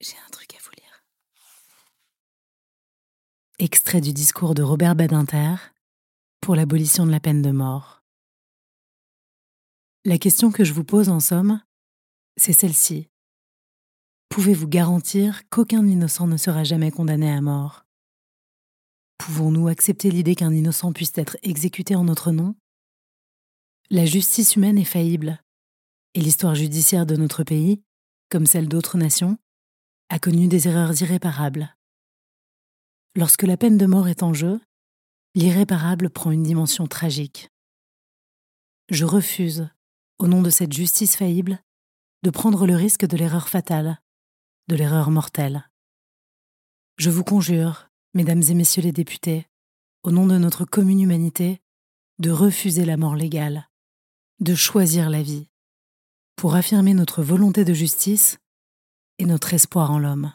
J'ai un truc à vous lire. Extrait du discours de Robert Badinter pour l'abolition de la peine de mort. La question que je vous pose en somme, c'est celle-ci. Pouvez-vous garantir qu'aucun innocent ne sera jamais condamné à mort? Pouvons-nous accepter l'idée qu'un innocent puisse être exécuté en notre nom? La justice humaine est faillible, et l'histoire judiciaire de notre pays, comme celle d'autres nations, a connu des erreurs irréparables. Lorsque la peine de mort est en jeu, l'irréparable prend une dimension tragique. Je refuse, au nom de cette justice faillible, de prendre le risque de l'erreur fatale, de l'erreur mortelle. Je vous conjure, mesdames et messieurs les députés, au nom de notre commune humanité, de refuser la mort légale, de choisir la vie, pour affirmer notre volonté de justice et notre espoir en l'homme.